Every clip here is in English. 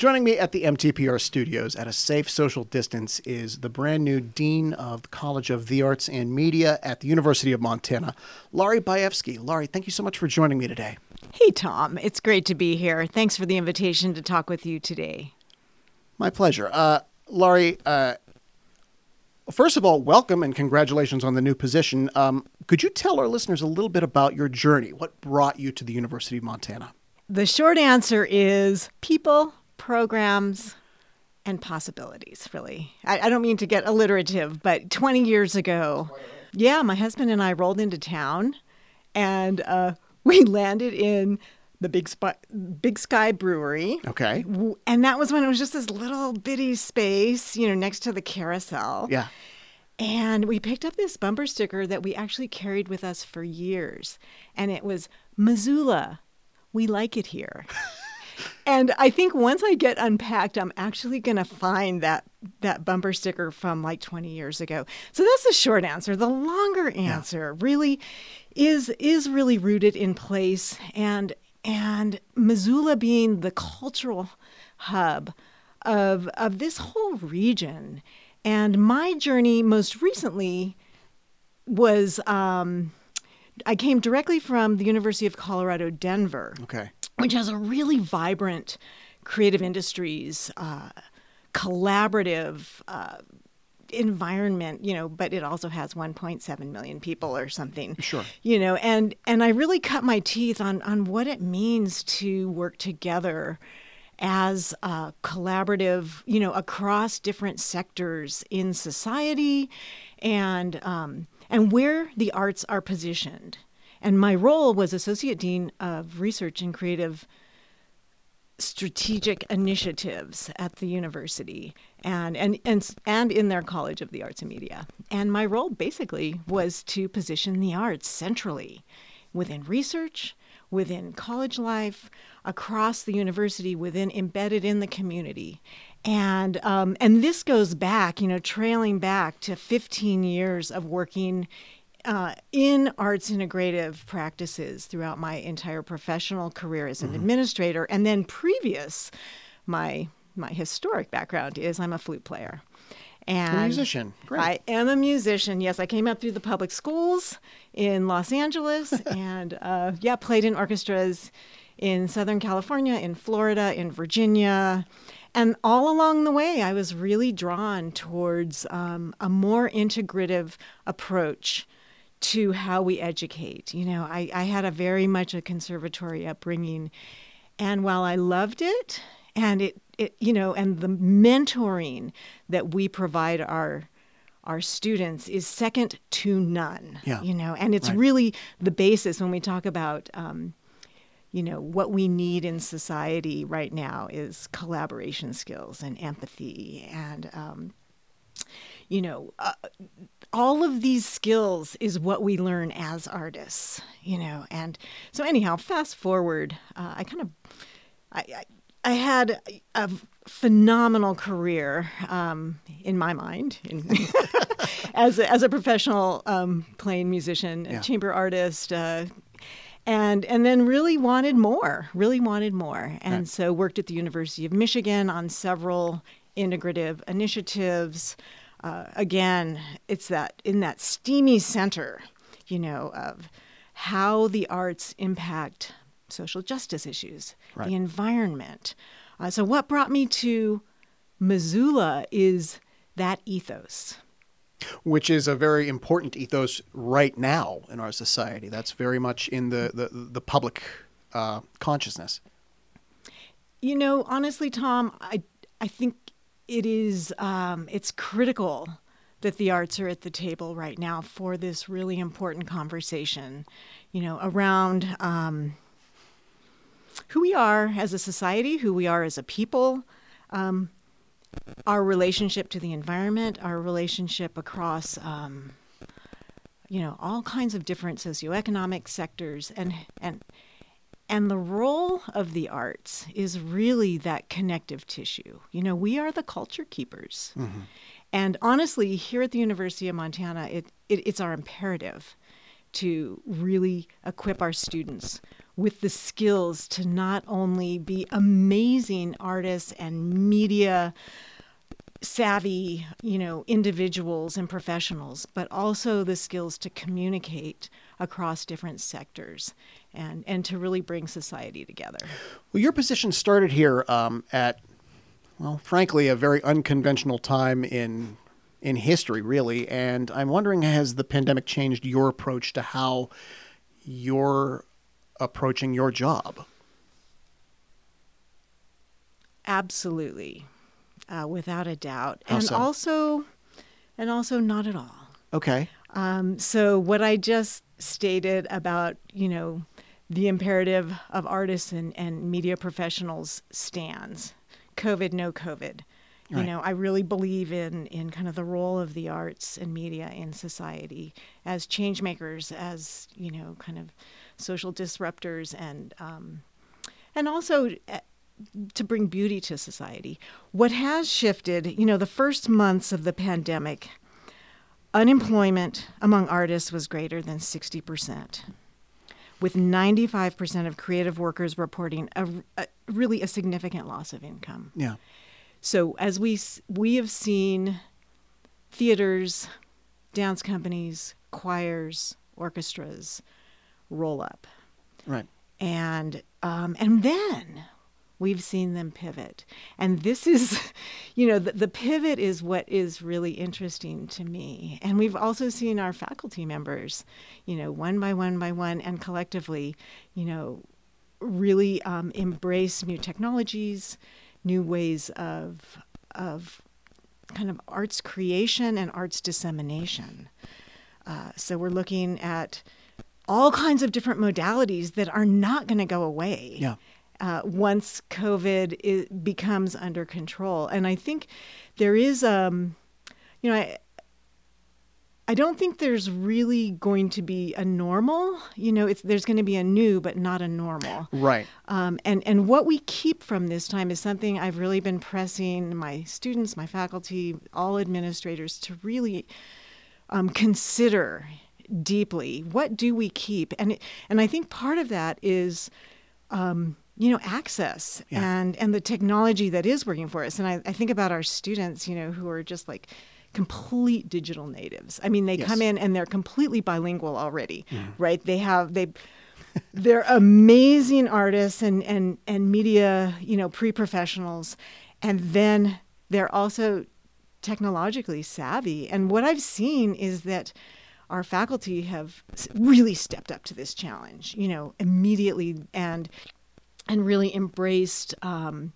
Joining me at the MTPR studios at a safe social distance is the brand new Dean of the College of the Arts and Media at the University of Montana, Laurie Baefsky. Laurie, thank you so much for joining me today. Hey, Tom. It's great to be here. Thanks for the invitation to talk with you today. My pleasure. Uh, Laurie, uh, first of all, welcome and congratulations on the new position. Um, could you tell our listeners a little bit about your journey? What brought you to the University of Montana? The short answer is people programs and possibilities, really. I, I, don't mean to get alliterative, but 20 years ago, yeah, my husband and I rolled into town and uh, we landed in the Big, Sp- Big Sky Brewery. Okay. And that was when it was just this little bitty space, you know, next to the carousel. Yeah. And we picked up this bumper sticker that we actually carried with us for years. And it was Missoula. We like it here. and I think once I get unpacked, I'm actually going to find that that bumper sticker from like 20 years ago. So that's the short answer. The longer answer yeah. really is is really rooted in place and and Missoula being the cultural hub of of this whole region. And my journey most recently was um, I came directly from the University of Colorado, Denver. Okay which has a really vibrant creative industries, uh, collaborative uh, environment, you know, but it also has 1.7 million people or something. Sure. You know, and and I really cut my teeth on on what it means to work together as a collaborative, you know, across different sectors in society, and um, and where the arts are positioned. And my role was Associate Dean of Research and Creative Strategic Initiatives at the university and, and, and, and in their College of the Arts and Media. And my role basically was to position the arts centrally within research, within college life, across the university, within embedded in the community. And um, and this goes back, you know, trailing back to 15 years of working uh, in arts integrative practices throughout my entire professional career as an mm-hmm. administrator, and then previous, my my historic background is I'm a flute player. And a musician. Great. I am a musician. Yes, I came up through the public schools in Los Angeles, and uh, yeah, played in orchestras in Southern California, in Florida, in Virginia. And all along the way, I was really drawn towards um, a more integrative approach to how we educate. You know, I, I had a very much a conservatory upbringing. And while I loved it, and it, it, you know, and the mentoring that we provide our our students is second to none. Yeah. You know, and it's right. really the basis when we talk about, um, you know, what we need in society right now is collaboration skills and empathy and, um, you know, uh, all of these skills is what we learn as artists, you know. And so, anyhow, fast forward, uh, I kind of, I, I, I, had a phenomenal career um, in my mind, in, as a, as a professional um, playing musician, yeah. chamber artist. Uh, and and then really wanted more, really wanted more, and right. so worked at the University of Michigan on several integrative initiatives uh, again, it's that in that steamy center, you know, of how the arts impact social justice issues, right. the environment. Uh, so, what brought me to Missoula is that ethos. Which is a very important ethos right now in our society. That's very much in the, the, the public uh, consciousness. You know, honestly, Tom, I, I think it is um, it's critical that the arts are at the table right now for this really important conversation, you know, around um, who we are as a society, who we are as a people, um, our relationship to the environment, our relationship across, um, you know, all kinds of different socioeconomic sectors, and and and the role of the arts is really that connective tissue. You know, we are the culture keepers. Mm-hmm. And honestly, here at the University of Montana, it, it, it's our imperative to really equip our students with the skills to not only be amazing artists and media savvy, you know, individuals and professionals, but also the skills to communicate across different sectors and, and to really bring society together. Well, your position started here um, at, well, frankly, a very unconventional time in in history, really. And I'm wondering, has the pandemic changed your approach to how you're approaching your job? Absolutely, uh, without a doubt, How and so? also, and also not at all. Okay. Um, so what I just stated about you know the imperative of artists and, and media professionals stands. COVID, no COVID. You Right. know, I really believe in in kind of the role of the arts and media in society as change makers, as you know, kind of social disruptors, and um, and also to bring beauty to society. What has shifted, you know, the first months of the pandemic, unemployment among artists was greater than 60%, with 95% of creative workers reporting a, a- really a significant loss of income. Yeah. So as we we have seen theaters, dance companies, choirs, orchestras roll up Right. and um, and then we've seen them pivot. And this is you know the, the pivot is what is really interesting to me. And we've also seen our faculty members you know one by one by one and collectively you know really um, embrace new technologies new ways of of kind of arts creation and arts dissemination. Uh, so we're looking at all kinds of different modalities that are not going to go away. Yeah. Uh, once COVID becomes under control. And I think there is, um, you know, I, I don't think there's really going to be a normal. You know, it's there's going to be a new, but not a normal. Right. Um, and and what we keep from this time is something I've really been pressing my students, my faculty, all administrators to really um, consider deeply. What do we keep? And it, and I think part of that is. Um, you know access Yeah. and and the technology that is working for us. And I, I think about our students you know who are just like complete digital natives. I mean they Yes. come in and they're completely bilingual already mm-hmm. right? They have they they're amazing artists and and and media you know pre-professionals. And then they're also technologically savvy. And what i've seen is that our faculty have really stepped up to this challenge you know immediately. And and really embraced um,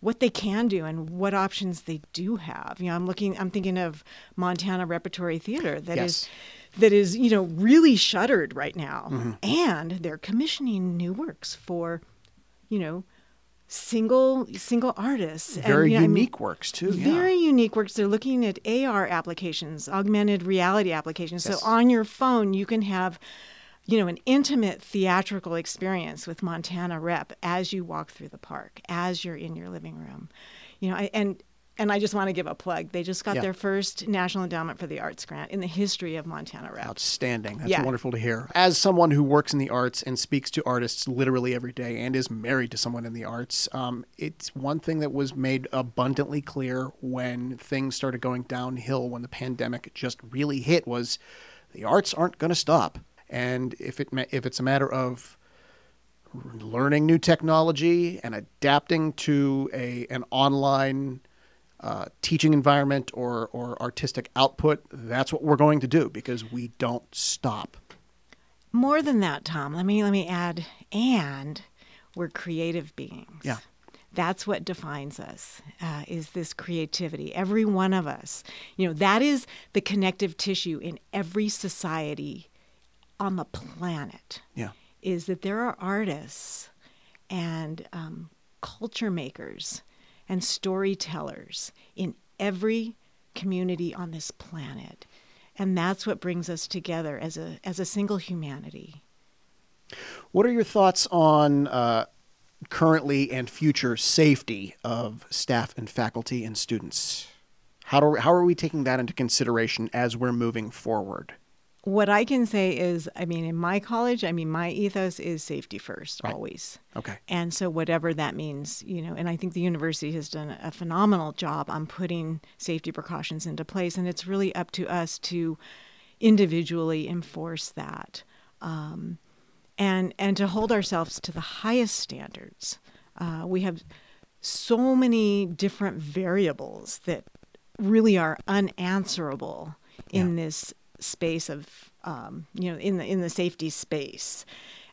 what they can do and what options they do have. You know, I'm looking, I'm thinking of Montana Repertory Theater that is Yes. that is you know really shuttered right now, and they're commissioning new works for, you know, single single artists. And, Very you know, I mean, unique works too. yeah. very unique works. They're looking at AR applications, augmented reality applications. Yes. So on your phone, you can have, you know, an intimate theatrical experience with Montana Rep as you walk through the park, as you're in your living room. You know, I, and and I just want to give a plug. They just got Yeah. their first National Endowment for the Arts grant in the history of Montana Rep. Outstanding. That's Yeah. wonderful to hear. As someone who works in the arts and speaks to artists literally every day and is married to someone in the arts, um, it's one thing that was made abundantly clear when things started going downhill, when the pandemic just really hit, was the arts aren't going to stop. And if it if it's a matter of learning new technology and adapting to a an online uh, teaching environment or, or artistic output, that's what we're going to do because we don't stop. More than that, Tom. Let me let me add, and we're creative beings. Yeah. That's what defines us. Uh, is this creativity? Every one of us. You know, that is the connective tissue in every society on the planet. Yeah. Is that there are artists and um, culture makers and storytellers in every community on this planet. And that's what brings us together as a, as a single humanity. What are your thoughts on uh, currently and future safety of staff and faculty and students? How, do, how are we taking that into consideration as we're moving forward? What I can say is, I mean, in my college, I mean, my ethos is safety first, Right. always. Okay. And so, whatever that means, you know, and I think the university has done a phenomenal job on putting safety precautions into place. And it's really up to us to individually enforce that um, and, and to hold ourselves to the highest standards. Uh, we have so many different variables that really are unanswerable in this space of um, you know in the in the safety space.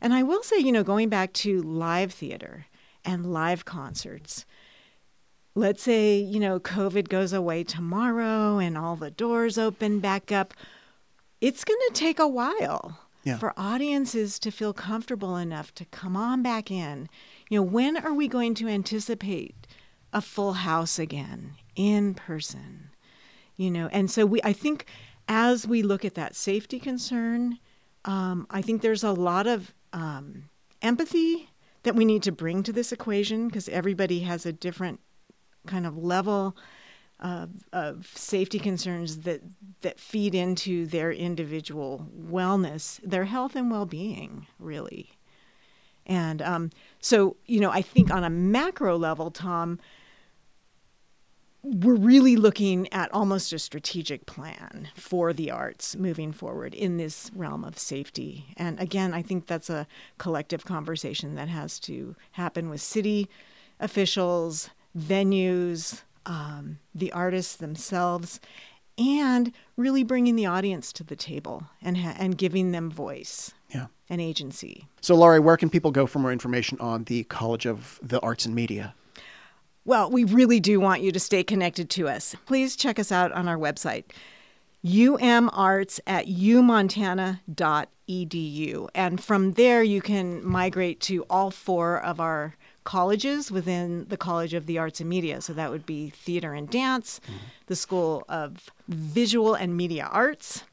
And i will say you know going back to live theater and live concerts let's say you know covid goes away tomorrow and all the doors open back up it's going to take a while Yeah. for audiences to feel comfortable enough to come on back in. You know when are we going to anticipate a full house again in person? You know and so we i think as we look at that safety concern um, i think there's a lot of um, empathy that we need to bring to this equation because everybody has a different kind of level of, of safety concerns that that feed into their individual wellness their health and well-being really. And um, so you know i think on a macro level tom we're really looking at almost a strategic plan for the arts moving forward in this realm of safety. And again, I think that's a collective conversation that has to happen with city officials, venues, um, the artists themselves, and really bringing the audience to the table and, ha- and giving them voice Yeah. and agency. So, Laurie, where can people go for more information on the College of the Arts and Media? Well, we really do want you to stay connected to us. Please check us out on our website, umarts at umontana.edu. And from there, you can migrate to all four of our colleges within the College of the Arts and Media. So that would be theater and dance, mm-hmm. the School of Visual and Media Arts,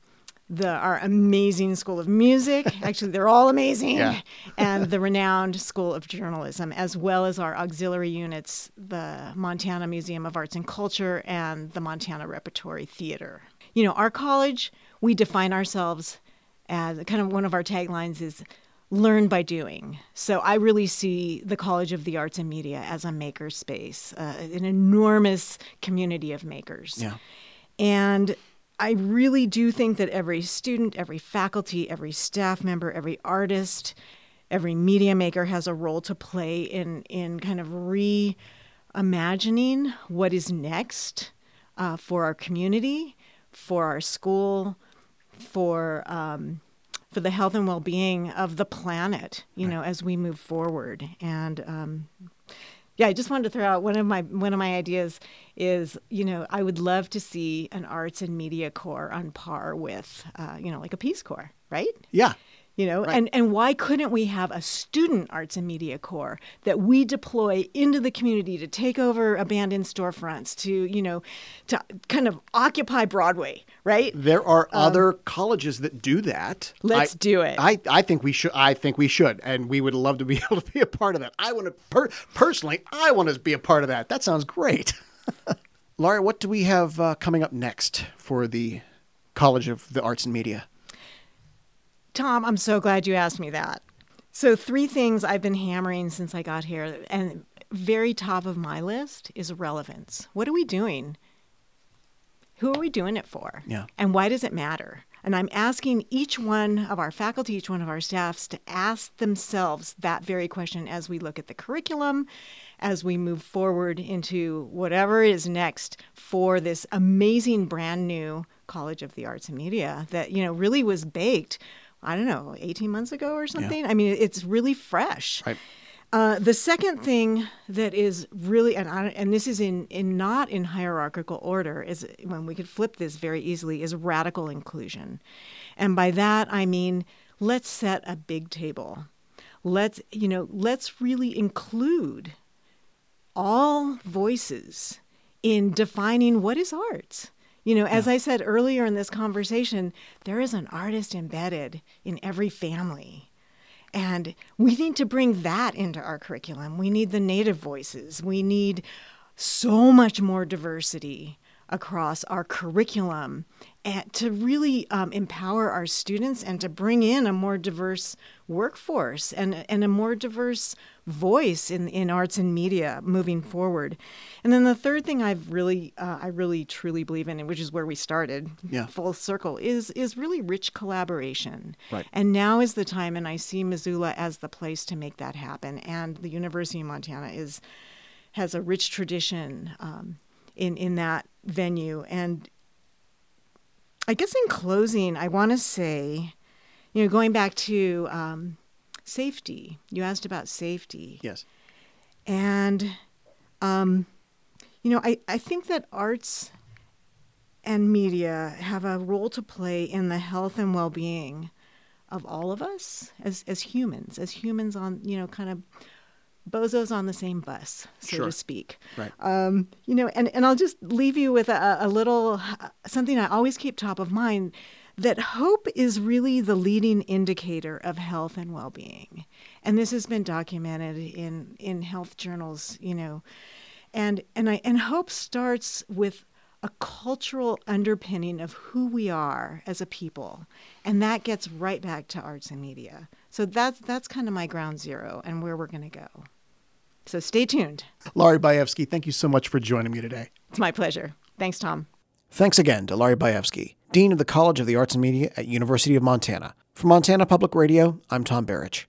the our amazing School of Music. Actually, they're all amazing. Yeah. and the renowned School of Journalism, as well as our auxiliary units, the Montana Museum of Arts and Culture and the Montana Repertory Theater. You know, our college, we define ourselves as kind of one of our taglines is learn by doing. So I really see the College of the Arts and Media as a maker space, uh, an enormous community of makers. Yeah. And I really do think that every student, every faculty, every staff member, every artist, every media maker has a role to play in in kind of reimagining what is next uh, for our community, for our school, for um, for the health and well being of the planet. You know, as we move forward and. Um, yeah, I just wanted to throw out one of my one of my ideas is you know I would love to see an arts and media corps on par with uh, you know like a Peace Corps, right? Yeah. You know, Right. and and why couldn't we have a student arts and media corps that we deploy into the community to take over abandoned storefronts, to you know, to kind of occupy Broadway, right? There are other colleges that do that. Um, Let's I- do it. I, I think we should. I think we should, and we would love to be able to be a part of that. I want to per- personally. I want to be a part of that. That sounds great. Laura, what do we have uh, coming up next for the College of the Arts and Media? Tom, I'm so glad you asked me that. So, three things I've been hammering since I got here, and very top of my list is relevance. What are we doing? Who are we doing it for? Yeah. And why does it matter? And I'm asking each one of our faculty, each one of our staffs to ask themselves that very question as we look at the curriculum, as we move forward into whatever is next for this amazing brand new College of the Arts and Media that, you know, really was baked, I don't know, 18 months ago or something. I mean, it's really fresh. Right. Uh, the second thing that is really, and I, and this is in, in not in hierarchical order, is when we could flip this very easily, is radical inclusion, and by that I mean let's set a big table, let's you know let's really include all voices in defining what is art. You know, as I said earlier in this conversation, there is an artist embedded in every family. And we need to bring that into our curriculum. We need the native voices. We need so much more diversity across our curriculum and to really um, empower our students and to bring in a more diverse workforce and, and a more diverse voice in, in arts and media moving forward. And then the third thing I've really, uh, I really truly believe in, which is where we started, Yeah. full circle, is is really rich collaboration. Right. And now is the time, and I see Missoula as the place to make that happen. And the University of Montana is has a rich tradition um, in in that venue. And I guess in closing, I want to say, you know, going back to um, safety. You asked about safety. Yes. And, um, you know, I, I think that arts and media have a role to play in the health and well being of all of us as, as humans, as humans on, you know, kind of bozos on the same bus, so Sure. to speak. Right. Um, you know, and, and I'll just leave you with a, a little something I always keep top of mind that hope is really the leading indicator of health and well being. And this has been documented in, in health journals, you know. And, and, I, and hope starts with a cultural underpinning of who we are as a people. And that gets right back to arts and media. So that's, that's kind of my ground zero and where we're going to go. So stay tuned. Laurie Baefsky, thank you so much for joining me today. It's my pleasure. Thanks, Tom. Thanks again to Laurie Baefsky, Dean of the College of the Arts and Media at University of Montana. For Montana Public Radio, I'm Tom Berich.